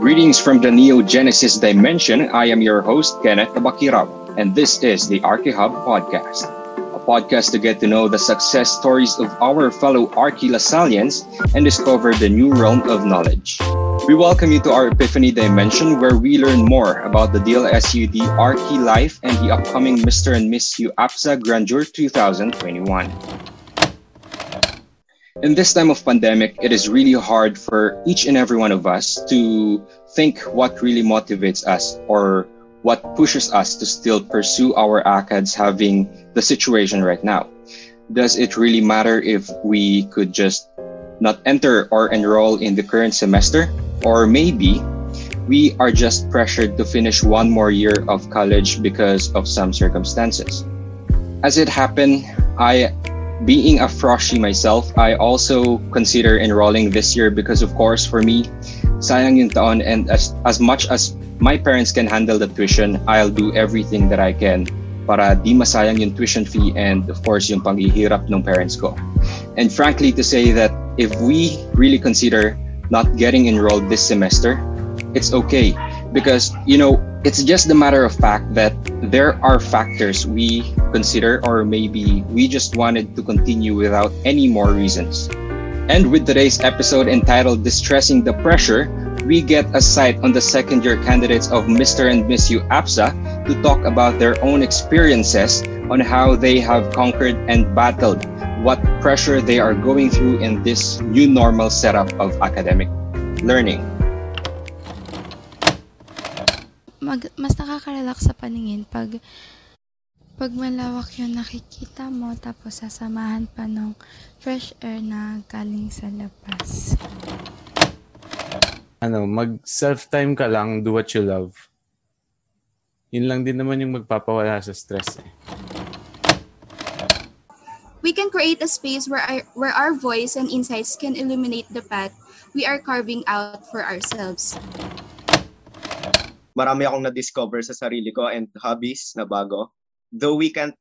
Greetings from the Neo Genesis dimension. I am your host, Kenneth Abakirab, and this is the ArchiHub Podcast, a podcast to get to know the success stories of our fellow Archi-Lasalians and discover the new realm of knowledge. We welcome you to our Epiphany dimension where we learn more about the DLSUD Archi life and the upcoming Mr. and Miss U APSA Grandeur 2021 in this time of pandemic, it is really hard for each and every one of us to think what really motivates us or what pushes us to still pursue our ACADS having the situation right now. Does it really matter if we could just not enter or enroll in the current semester? Or maybe we are just pressured to finish one more year of college because of some circumstances. As it happened, I being a froshy myself, I also consider enrolling this year because of course for me, sayang yung taon and as, as much as my parents can handle the tuition, I'll do everything that I can para di masayang yung tuition fee and of course yung panghihirap ng parents ko. And frankly to say that if we really consider not getting enrolled this semester, it's okay because you know it's just the matter of fact that there are factors we consider or maybe we just wanted to continue without any more reasons. And with today's episode entitled Distressing the Pressure, we get a sight on the second year candidates of Mr. and Miss U APSA to talk about their own experiences on how they have conquered and battled what pressure they are going through in this new normal setup of academic learning. mag, mas nakaka-relax sa paningin pag pag malawak yung nakikita mo tapos sasamahan pa ng fresh air na galing sa labas. Ano, mag self-time ka lang, do what you love. Yun lang din naman yung magpapawala sa stress eh. We can create a space where our, where our voice and insights can illuminate the path we are carving out for ourselves marami akong na-discover sa sarili ko and hobbies na bago. Though we can't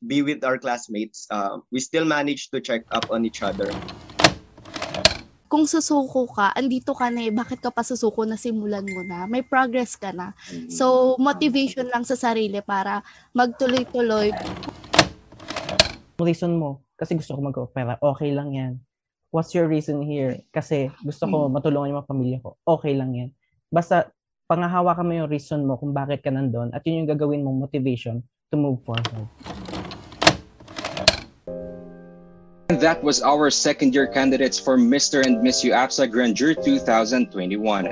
be with our classmates, uh, we still manage to check up on each other. Kung susuko ka, andito ka na eh, bakit ka pa susuko na simulan mo na? May progress ka na. So, motivation lang sa sarili para magtuloy-tuloy. Reason mo, kasi gusto ko mag-opera, okay lang yan. What's your reason here? Kasi gusto ko matulungan yung mga pamilya ko, okay lang yan. Basta pangahawakan mo yung reason mo kung bakit ka nandun at yun yung gagawin mong motivation to move forward. That was our second year candidates for Mr. and Miss UAPSA Grandeur 2021.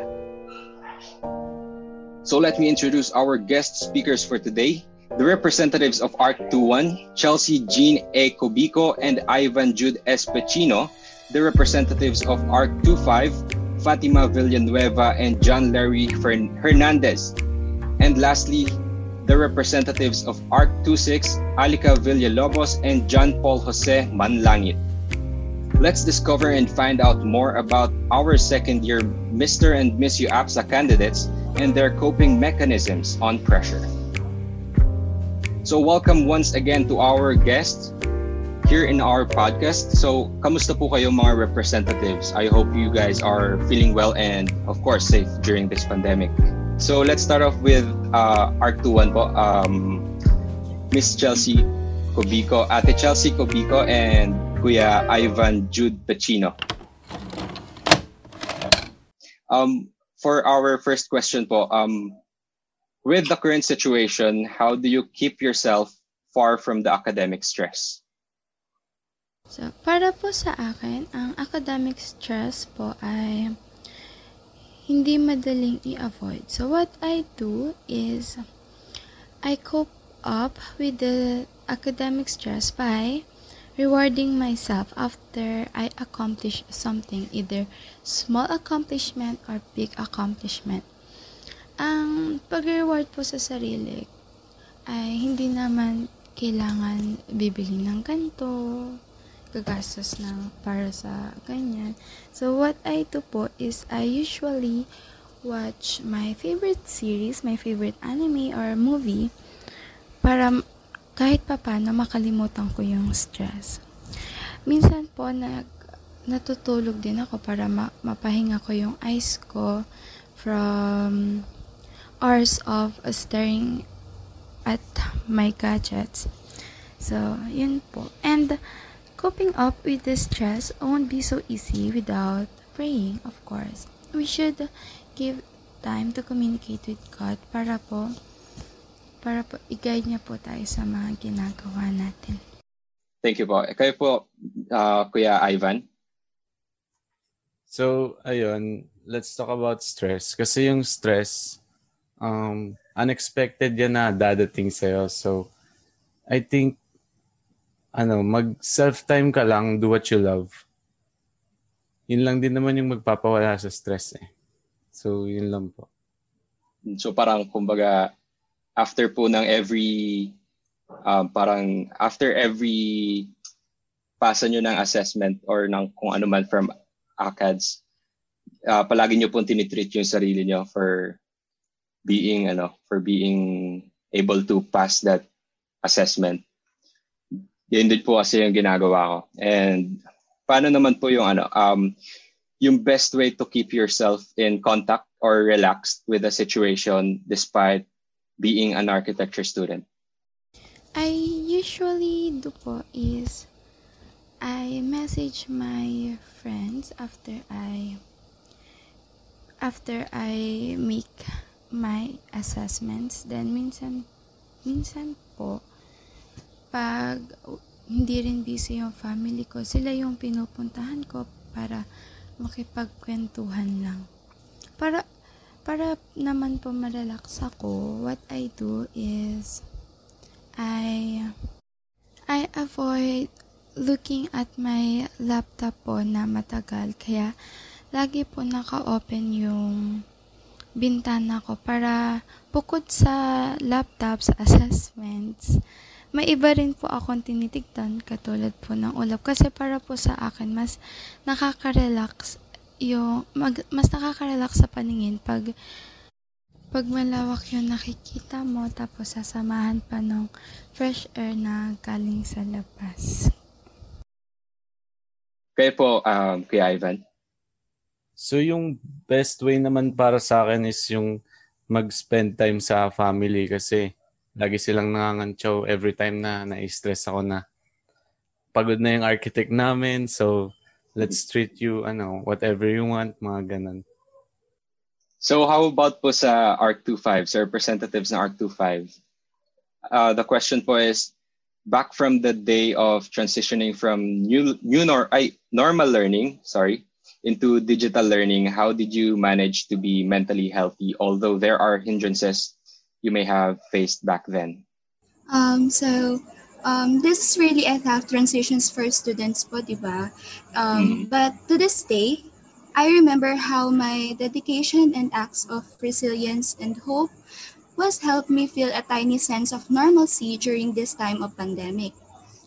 So let me introduce our guest speakers for today. The representatives of ARC 21, Chelsea Jean A. Cobico and Ivan Jude S. The representatives of ARC 25, Fatima Villanueva, and John Larry Hernandez. And lastly, the representatives of ARC 26, Alika Villalobos and John Paul Jose Manlangit. Let's discover and find out more about our second year Mr. and Miss U APSA candidates and their coping mechanisms on pressure. So welcome once again to our guests, here in our podcast. So, kamusta po kayo mga representatives? I hope you guys are feeling well and of course safe during this pandemic. So, let's start off with uh, ARC21 po. Um, Miss Chelsea Cobico, Ate Chelsea Cobico and Kuya Ivan Jude Pacino. Um, for our first question po, um, with the current situation, how do you keep yourself far from the academic stress? So, para po sa akin, ang academic stress po ay hindi madaling i-avoid. So, what I do is I cope up with the academic stress by rewarding myself after I accomplish something, either small accomplishment or big accomplishment. Ang pag-reward po sa sarili ay hindi naman kailangan bibili ng ganito, gagastos ng para sa ganyan. So, what I do po is I usually watch my favorite series, my favorite anime or movie para kahit papano makalimutan ko yung stress. Minsan po nag natutulog din ako para ma- mapahinga ko yung eyes ko from hours of staring at my gadgets. So, yun po. And coping up with the stress won't be so easy without praying, of course. We should give time to communicate with God para po para po i-guide niya po tayo sa mga ginagawa natin. Thank you po. Kayo po, uh, Kuya Ivan. So, ayun, let's talk about stress. Kasi yung stress, um, unexpected yan na dadating sa'yo. So, I think, ano, mag self-time ka lang, do what you love. Yun lang din naman yung magpapawala sa stress eh. So, yun lang po. So parang kumbaga after po ng every um, parang after every pasa nyo ng assessment or ng kung ano man from ACADS, uh, palagi nyo pong tinitreat yung sarili nyo for being ano for being able to pass that assessment. Yun din po kasi yung ginagawa ko. And paano naman po yung ano um yung best way to keep yourself in contact or relaxed with the situation despite being an architecture student? I usually do po is I message my friends after I after I make my assessments. Then minsan minsan po pag hindi rin busy yung family ko, sila yung pinupuntahan ko para makipagkwentuhan lang. Para para naman po marelax ako, what I do is I I avoid looking at my laptop po na matagal kaya lagi po naka-open yung bintana ko para bukod sa laptop sa assessments may iba rin po akong tinitignan katulad po ng ulap kasi para po sa akin mas nakaka-relax yung mag, mas nakaka-relax sa paningin pag pag malawak yung nakikita mo tapos sasamahan pa ng fresh air na galing sa labas. Kayo po, um, Kuya Ivan? So yung best way naman para sa akin is yung mag-spend time sa family kasi lagi silang nangangantsaw every time na na-stress ako na pagod na yung architect namin so let's treat you ano whatever you want mga ganun. So how about po sa ARC 25, sa representatives ng ARC 25? Uh, the question po is, back from the day of transitioning from new, new nor, ay, normal learning, sorry, into digital learning, how did you manage to be mentally healthy, although there are hindrances you may have faced back then? Um, so, um, this is really a tough transitions for students po, di ba? Um, Mhm. But to this day, I remember how my dedication and acts of resilience and hope was helped me feel a tiny sense of normalcy during this time of pandemic.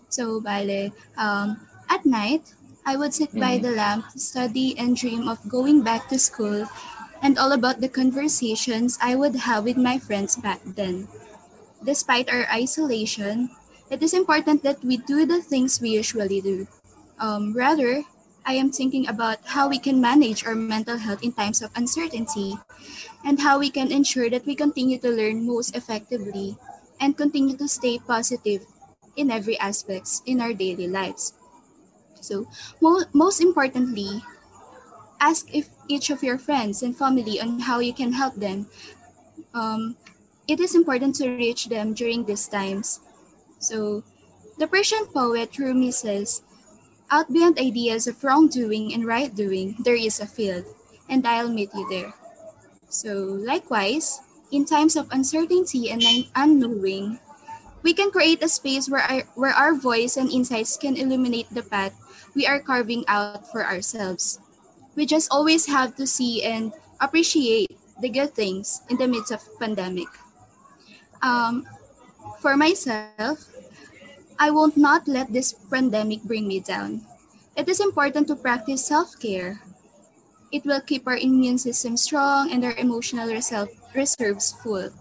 So, bale, um, at night, I would sit by Mhm. the lamp, study and dream of going back to school and all about the conversations I would have with my friends back then. Despite our isolation, it is important that we do the things we usually do. Um, rather, I am thinking about how we can manage our mental health in times of uncertainty and how we can ensure that we continue to learn most effectively and continue to stay positive in every aspects in our daily lives. So, mo- most importantly, ask if each of your friends and family on how you can help them. Um, it is important to reach them during these times. So, the Persian poet Rumi says, Out beyond ideas of wrongdoing and right doing, there is a field, and I'll meet you there. So, likewise, in times of uncertainty and un- unknowing, we can create a space where our, where our voice and insights can illuminate the path we are carving out for ourselves. We just always have to see and appreciate the good things in the midst of pandemic. Um, for myself, I won't not let this pandemic bring me down. It is important to practice self-care. It will keep our immune system strong and our emotional reserve, reserves full.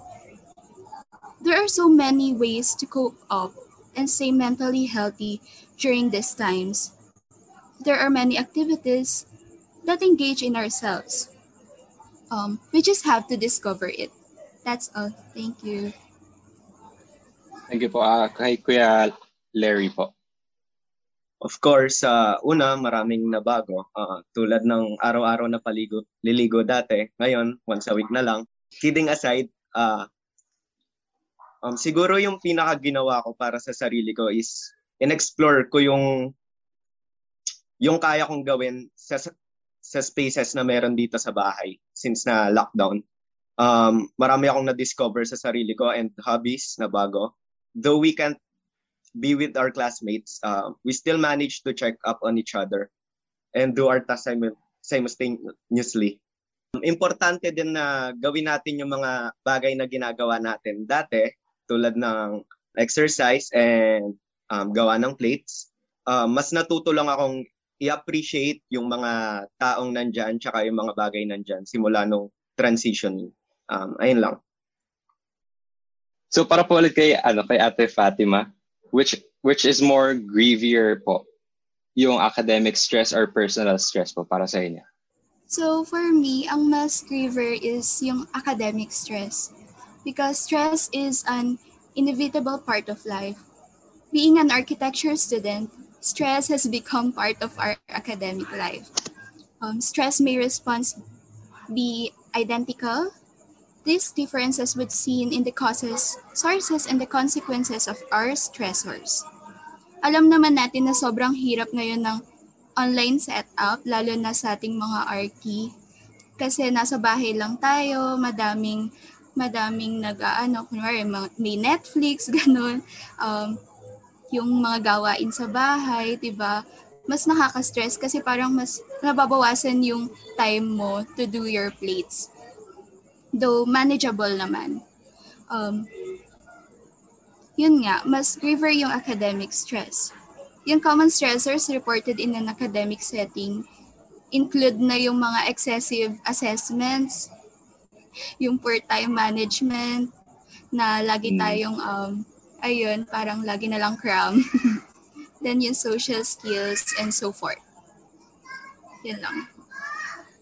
There There are so many ways to cope up and stay mentally healthy during these times. There are many activities that engage in ourselves. Um, we just have to discover it. That's all. Thank you. Thank you po. Ah, kay Kuya Larry po. Of course, sa una, maraming nabago. Ah, tulad ng araw-araw na paligo, liligo dati. Ngayon, once a week na lang. Kidding aside, ah, um, siguro yung pinaka ginawa ko para sa sarili ko is in-explore ko yung yung kaya kong gawin sa sa spaces na meron dito sa bahay since na lockdown. Um, marami akong na-discover sa sarili ko and hobbies na bago. Though we can't be with our classmates, uh, we still manage to check up on each other and do our tasks simu- simultaneously. Importante din na gawin natin yung mga bagay na ginagawa natin dati tulad ng exercise and um, gawa ng plates. Uh, mas natuto lang akong i-appreciate yung mga taong nandyan tsaka yung mga bagay nandyan simula nung transition. Um, ayun lang. So para po ulit kay ano kay Ate Fatima, which which is more grievier po? Yung academic stress or personal stress po para sa inyo? So for me, ang mas griever is yung academic stress. Because stress is an inevitable part of life. Being an architecture student, stress has become part of our academic life. Um, stress may response be identical. These differences would seen in the causes, sources, and the consequences of our stressors. Alam naman natin na sobrang hirap ngayon ng online setup, lalo na sa ating mga RT. Kasi nasa bahay lang tayo, madaming madaming nag-ano, kunwari may Netflix, ganun. Um, yung mga gawain sa bahay, 'di ba? Mas nakaka-stress kasi parang mas nababawasan yung time mo to do your plates. Though manageable naman. Um, yun nga, mas griever yung academic stress. Yung common stressors reported in an academic setting include na yung mga excessive assessments, yung poor time management, na lagi tayong, um, ayun, parang lagi na lang cram. Then yung social skills and so forth. Yun lang.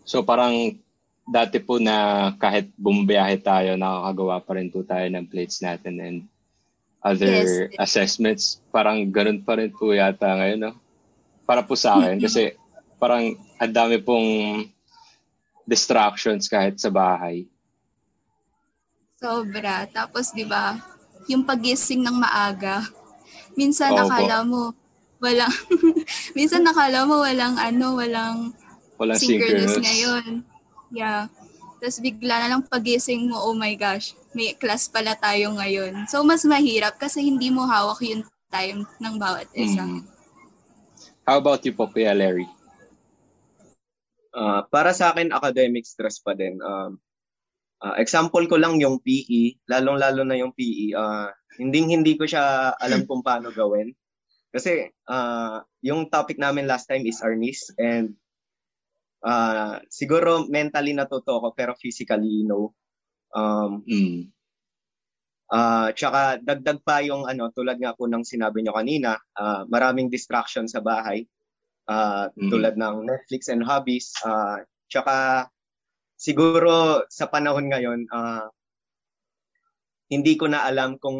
So parang dati po na kahit bumabiyahe tayo, nakakagawa pa rin po tayo ng plates natin and other Yes. assessments. Parang ganun pa rin po yata ngayon, no? Para po sa akin. kasi parang ang dami pong distractions kahit sa bahay. Sobra. Tapos, di ba, yung pagising ng maaga, minsan Oo po. nakala mo, walang, minsan nakala mo walang ano, walang Walang synchronous synchronous. ngayon. Yeah. Tapos bigla na lang pagising mo, oh my gosh, may class pala tayo ngayon. So, mas mahirap kasi hindi mo hawak yung time ng bawat isa. Mm. How about you po, Kuya Larry? Ah, para sa akin, academic stress pa din. Um, ah, example ko lang yung PE, lalong-lalo na yung PE. ah, hindi hindi ko siya alam kung paano gawin. Kasi ah, yung topic namin last time is Arnis and ah, siguro mentally natuto ko pero physically no. Um, Mm. Ah, tsaka dagdag pa yung ano tulad nga po ng sinabi nyo kanina, ah, maraming distraction sa bahay. Ah, Mm. tulad ng Netflix and hobbies. Ah, tsaka siguro sa panahon ngayon, ah, hindi ko na alam kung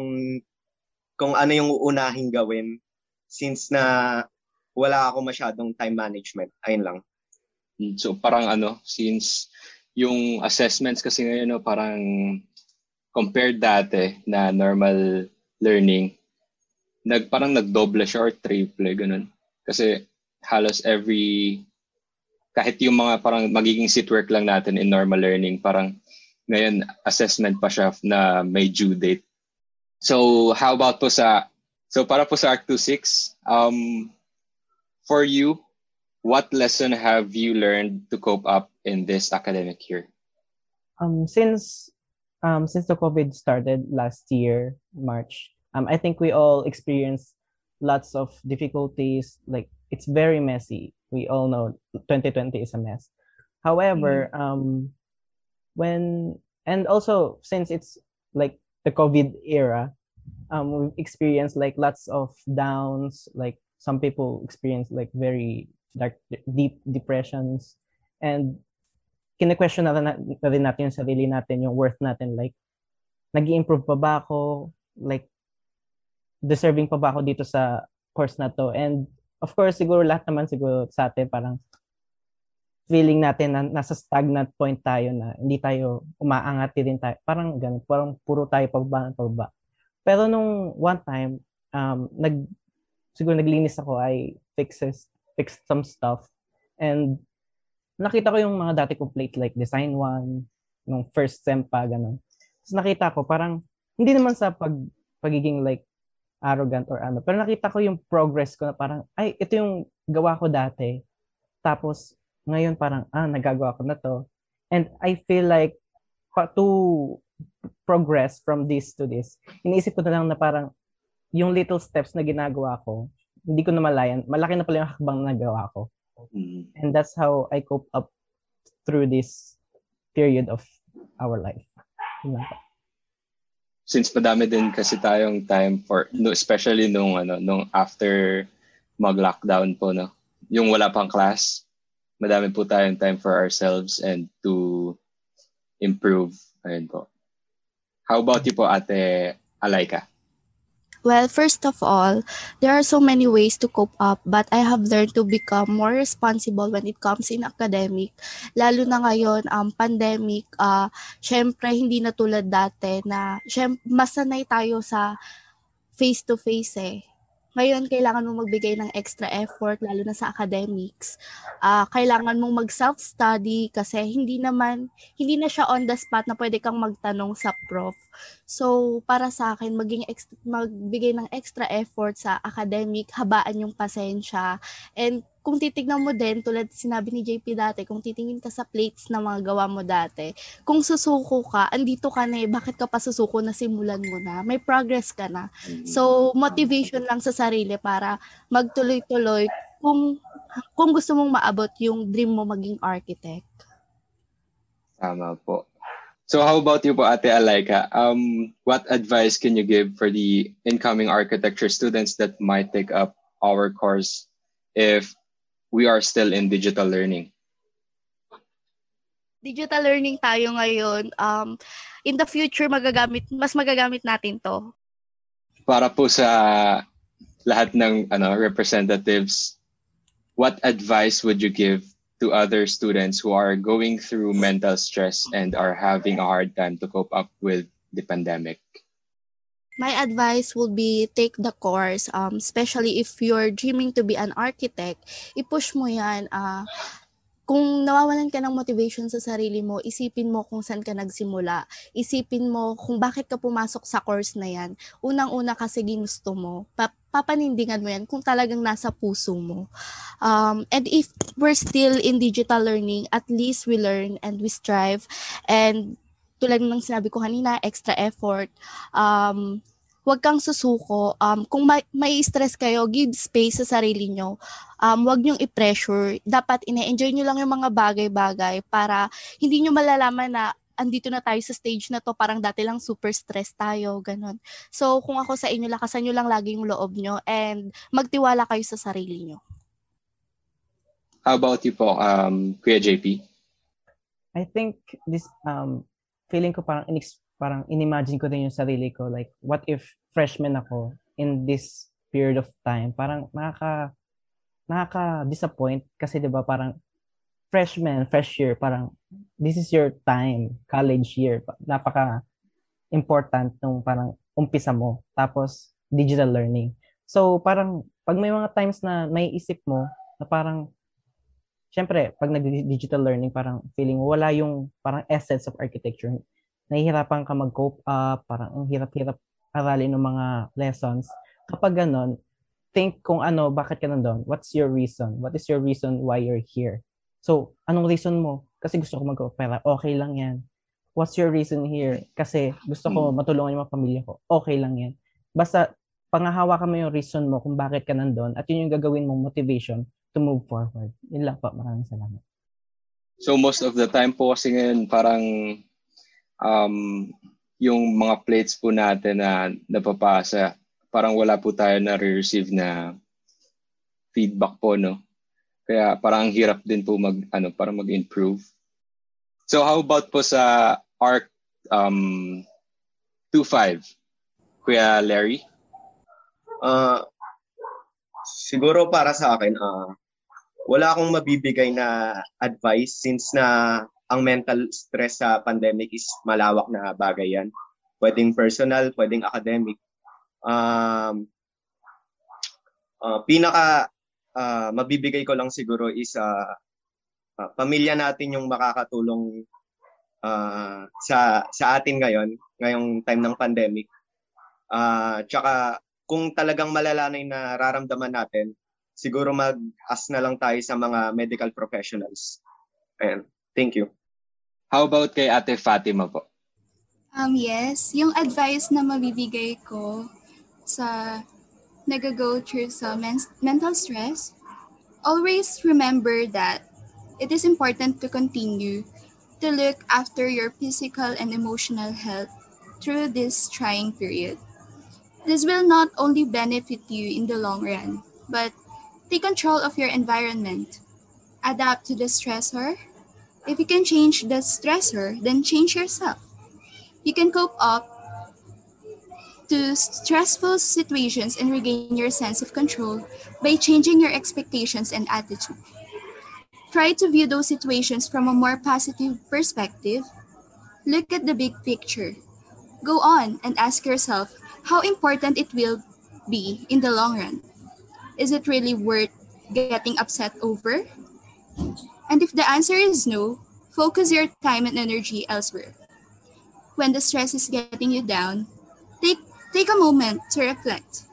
kung ano yung uunahin gawin since na wala ako masyadong time management. Ayun lang. Mm, So parang ano, since yung assessments kasi ngayon no, parang compared dati na normal learning, nag parang nagdoble siya or triple ganun. Kasi halos every kahit yung mga parang magiging sit work lang natin in normal learning, parang ngayon assessment pa siya na may due date. So how about po sa so para po sa Arc 26, um for you, what lesson have you learned to cope up in this academic year? Um, since um, since the COVID started last year, March, um, I think we all experienced lots of difficulties. Like it's very messy. We all know 2020 is a mess. However, um, when and also since it's like the COVID era, um, we've experienced like lots of downs. Like some people experience like very dark, deep depressions, and kine-question na, na, na rin natin yung sarili natin, yung worth natin. Like, nag improve pa ba ako? Like, deserving pa ba ako dito sa course na to? And of course, siguro lahat naman siguro sa atin parang feeling natin na nasa stagnant point tayo na hindi tayo umaangat din tayo. Parang ganun, parang puro tayo pababa pababa. Pero nung one time, um, nag, siguro naglinis ako, I fixes, fixed some stuff. And nakita ko yung mga dati kong plate like design one, nung first sem pa, ganun. Tapos nakita ko, parang, hindi naman sa pag, pagiging like arrogant or ano. Pero nakita ko yung progress ko na parang, ay, ito yung gawa ko dati. Tapos, ngayon parang, ah, nagagawa ko na to. And I feel like, to progress from this to this, iniisip ko na lang na parang, yung little steps na ginagawa ko, hindi ko na malayan, malaki na pala yung hakbang na nagawa ko. Mm. And that's how I cope up through this period of our life. Yun. Since madami din kasi tayong time for no, especially nung ano nung after mag-lockdown po no? Yung wala pang class madami po tayong time for ourselves and to improve. Ayun po. How about you po ate Alaika Well, first of all, there are so many ways to cope up, but I have learned to become more responsible when it comes in academic. Lalo na ngayon, um, pandemic, uh, syempre hindi na tulad dati na syempre, mas sanay tayo sa face-to-face eh. Ngayon, kailangan mong magbigay ng extra effort, lalo na sa academics. Uh, kailangan mong mag-self-study kasi hindi naman, hindi na siya on the spot na pwede kang magtanong sa prof. So, para sa akin, maging ex- magbigay ng extra effort sa academic, habaan yung pasensya, and kung titignan mo din, tulad sinabi ni JP dati, kung titingin ka sa plates na mga gawa mo dati, kung susuko ka, andito ka na eh, bakit ka pa susuko na simulan mo na? May progress ka na. So, motivation lang sa sarili para magtuloy-tuloy kung kung gusto mong maabot yung dream mo maging architect. tama po so how about you po ate Alaika um what advice can you give for the incoming architecture students that might take up our course if we are still in digital learning Digital learning tayo ngayon. Um, in the future, magagamit, mas magagamit natin to. para po sa lahat ng ano representatives what advice would you give to other students who are going through mental stress and are having a hard time to cope up with the pandemic My advice would be take the course, um, especially if you're dreaming to be an architect, i-push mo yan. ah kung nawawalan ka ng motivation sa sarili mo, isipin mo kung saan ka nagsimula. Isipin mo kung bakit ka pumasok sa course na yan. Unang-una kasi ginusto mo. Pa- papanindingan mo yan kung talagang nasa puso mo. Um, and if we're still in digital learning, at least we learn and we strive. And tulad ng sinabi ko kanina, extra effort. Um, huwag kang susuko. Um, kung may, may stress kayo, give space sa sarili nyo. Um, huwag nyong i-pressure. Dapat ine-enjoy nyo lang yung mga bagay-bagay para hindi nyo malalaman na andito na tayo sa stage na to, parang dati lang super stress tayo, ganun. So, kung ako sa inyo, lakasan nyo lang lagi yung loob nyo and magtiwala kayo sa sarili nyo. how about you po um Kuya JP I think this um feeling ko parang inex- parang inimagine ko din yung sarili ko. Like what if freshman ako in this period of time? Parang nakaka nakaka-disappoint kasi 'di ba parang freshman fresh year parang this is your time college year. Pa- napaka important nung parang umpisa mo. Tapos digital learning. So parang pag may mga times na may isip mo na parang syempre, pag nag-digital learning, parang feeling wala yung parang essence of architecture. Nahihirapan ka mag-cope up, parang ang hirap-hirap aralin ng mga lessons. Kapag ganon, think kung ano, bakit ka nandun? What's your reason? What is your reason why you're here? So, anong reason mo? Kasi gusto ko mag-opera. Okay lang yan. What's your reason here? Kasi gusto ko matulungan yung mga pamilya ko. Okay lang yan. Basta, pangahawakan mo yung reason mo kung bakit ka nandun at yun yung gagawin mong motivation to move forward. Yun lang po. Maraming salamat. So most of the time po kasi ngayon parang um, yung mga plates po natin na napapasa, parang wala po tayo na receive na feedback po, no? Kaya parang ang hirap din po mag, ano, para mag-improve. So how about po sa ARC um, 2.5? Kuya Larry? Uh, siguro para sa akin, uh, wala akong mabibigay na advice since na ang mental stress sa pandemic is malawak na bagay yan. Pwedeng personal, pwedeng academic. Um, uh, pinaka uh, mabibigay ko lang siguro is uh, uh, pamilya natin yung makakatulong uh, sa sa atin ngayon, ngayong time ng pandemic. Uh, tsaka kung talagang malala na nararamdaman natin, siguro mag-ask na lang tayo sa mga medical professionals. And thank you. How about kay Ate Fatima po? Um, yes, yung advice na mabibigay ko sa nag-go through sa men- mental stress, always remember that it is important to continue to look after your physical and emotional health through this trying period. This will not only benefit you in the long run, but take control of your environment. Adapt to the stressor. If you can change the stressor, then change yourself. You can cope up to stressful situations and regain your sense of control by changing your expectations and attitude. Try to view those situations from a more positive perspective. Look at the big picture. Go on and ask yourself how important it will be in the long run. Is it really worth getting upset over? And if the answer is no, focus your time and energy elsewhere. When the stress is getting you down, take Take a moment to reflect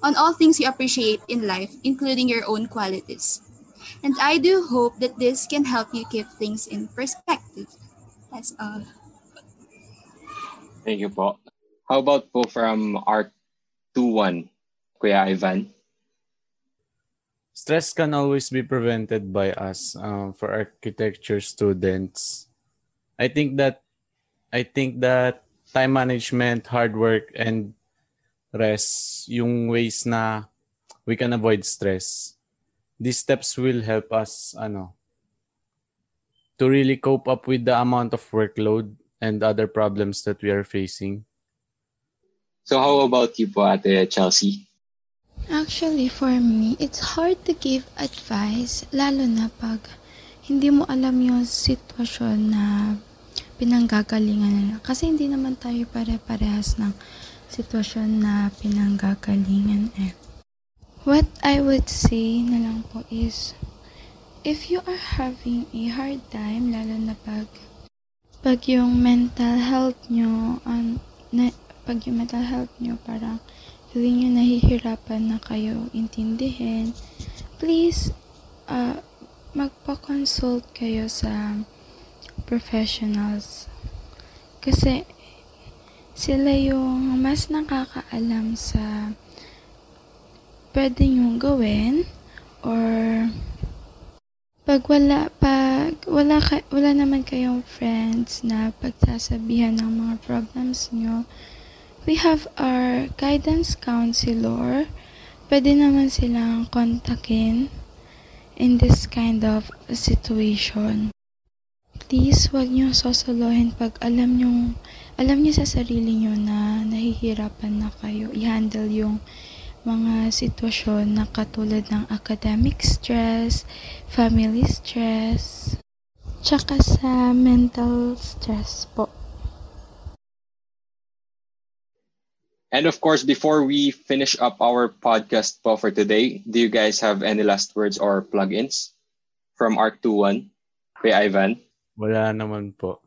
on all things you appreciate in life, including your own qualities. And I do hope that this can help you keep things in perspective. That's all. Thank you po. How about po from Art 2-1, Kuya Ivan? Stress can always be prevented by us um, for architecture students. I think that I think that time management, hard work, and rest, yung ways na we can avoid stress. These steps will help us, ano, to really cope up with the amount of workload and other problems that we are facing. So how about you po, Ate Chelsea? Actually, for me, it's hard to give advice, lalo na pag hindi mo alam yung sitwasyon na pinanggagalingan nila. Kasi hindi naman tayo pare-parehas ng sitwasyon na pinanggagalingan eh. What I would say na lang po is, if you are having a hard time, lalo na pag pag yung mental health nyo, um, na, pag yung mental health nyo, parang feeling nyo nahihirapan na kayo intindihin, please, uh, magpa-consult kayo sa professionals. Kasi, sila yung mas nakakaalam sa pwede nyong gawin or pag wala pag wala ka, wala naman kayong friends na pagsasabihan ng mga problems nyo we have our guidance counselor. Pwede naman silang kontakin in this kind of situation. Please wag niyo sosolohin pag alam niyo alam niyo sa sarili niyo na nahihirapan na kayo. I-handle yung mga sitwasyon na katulad ng academic stress, family stress, tsaka sa mental stress po. And of course, before we finish up our podcast po for today, do you guys have any last words or plugins from ARC 21? Kay Ivan? Wala naman po.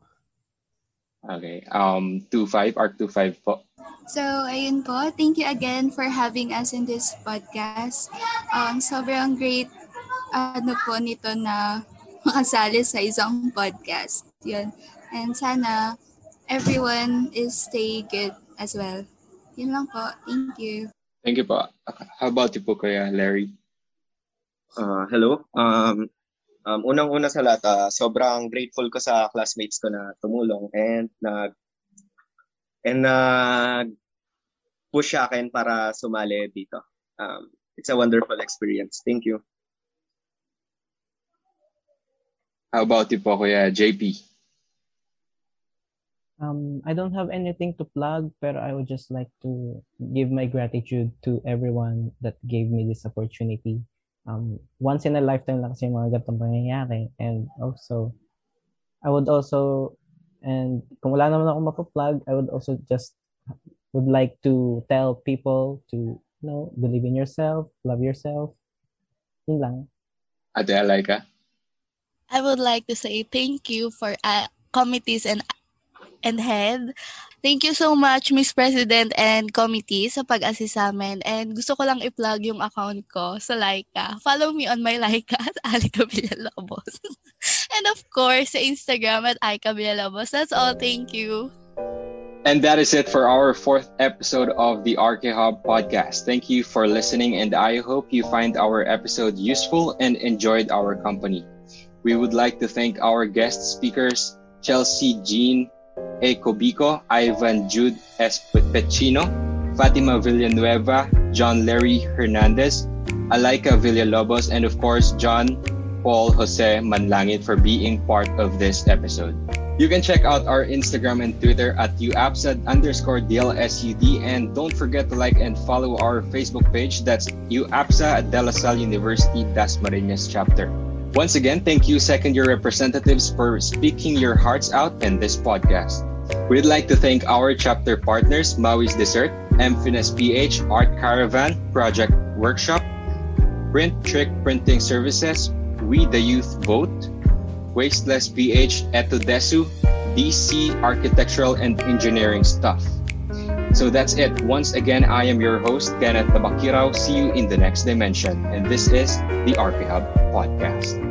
Okay. Um, 2.5, ARC 2.5 po. So, ayun po. Thank you again for having us in this podcast. Um, sobrang great ano po nito na makasali sa isang podcast. Yun. And sana everyone is stay good as well. Yun lang po. Thank you. Thank you po. How about you po, Kuya Larry? Uh, hello. Um, Um, unang-una sa lahat, uh, sobrang grateful ko sa classmates ko na tumulong and nag and uh, push sa akin para sumali dito. Um, it's a wonderful experience. Thank you. How about you po, Kuya JP? Um, I don't have anything to plug, but I would just like to give my gratitude to everyone that gave me this opportunity. Um, once in a lifetime lang kasi yung mga ganitong pangyayari. And also, I would also, and kung wala naman ako mapaplug, I would also just would like to tell people to, you know, believe in yourself, love yourself. Yun lang. Ate Alaika? I would like to say thank you for uh, committees and and head. Thank you so much, Miss President and committee sa pag-assist sa amin. And gusto ko lang i-plug yung account ko sa Laika. Follow me on my Laika at Alika Villalobos. and of course, sa Instagram at Aika Villalobos. That's all. Thank you. And that is it for our fourth episode of the RK Hub podcast. Thank you for listening, and I hope you find our episode useful and enjoyed our company. We would like to thank our guest speakers, Chelsea Jean A. Cobico, Ivan Jude S. Pecino, Fatima Villanueva, John Larry Hernandez, Alaika Villalobos, and of course, John Paul Jose Manlangit for being part of this episode. You can check out our Instagram and Twitter at uapsad underscore DLSUD and don't forget to like and follow our Facebook page. That's UAPSA at De La Salle University Dasmariñas chapter. Once again, thank you second year representatives for speaking your hearts out in this podcast. We'd like to thank our chapter partners, Maui's Dessert, Mfinas PH, Art Caravan, Project Workshop, Print Trick Printing Services, We the Youth Vote, Wasteless PH, Etodesu, DC Architectural and Engineering Stuff. So that's it. Once again, I am your host, Kenneth Tabakirao. See you in the next dimension. And this is the RP Hub Podcast.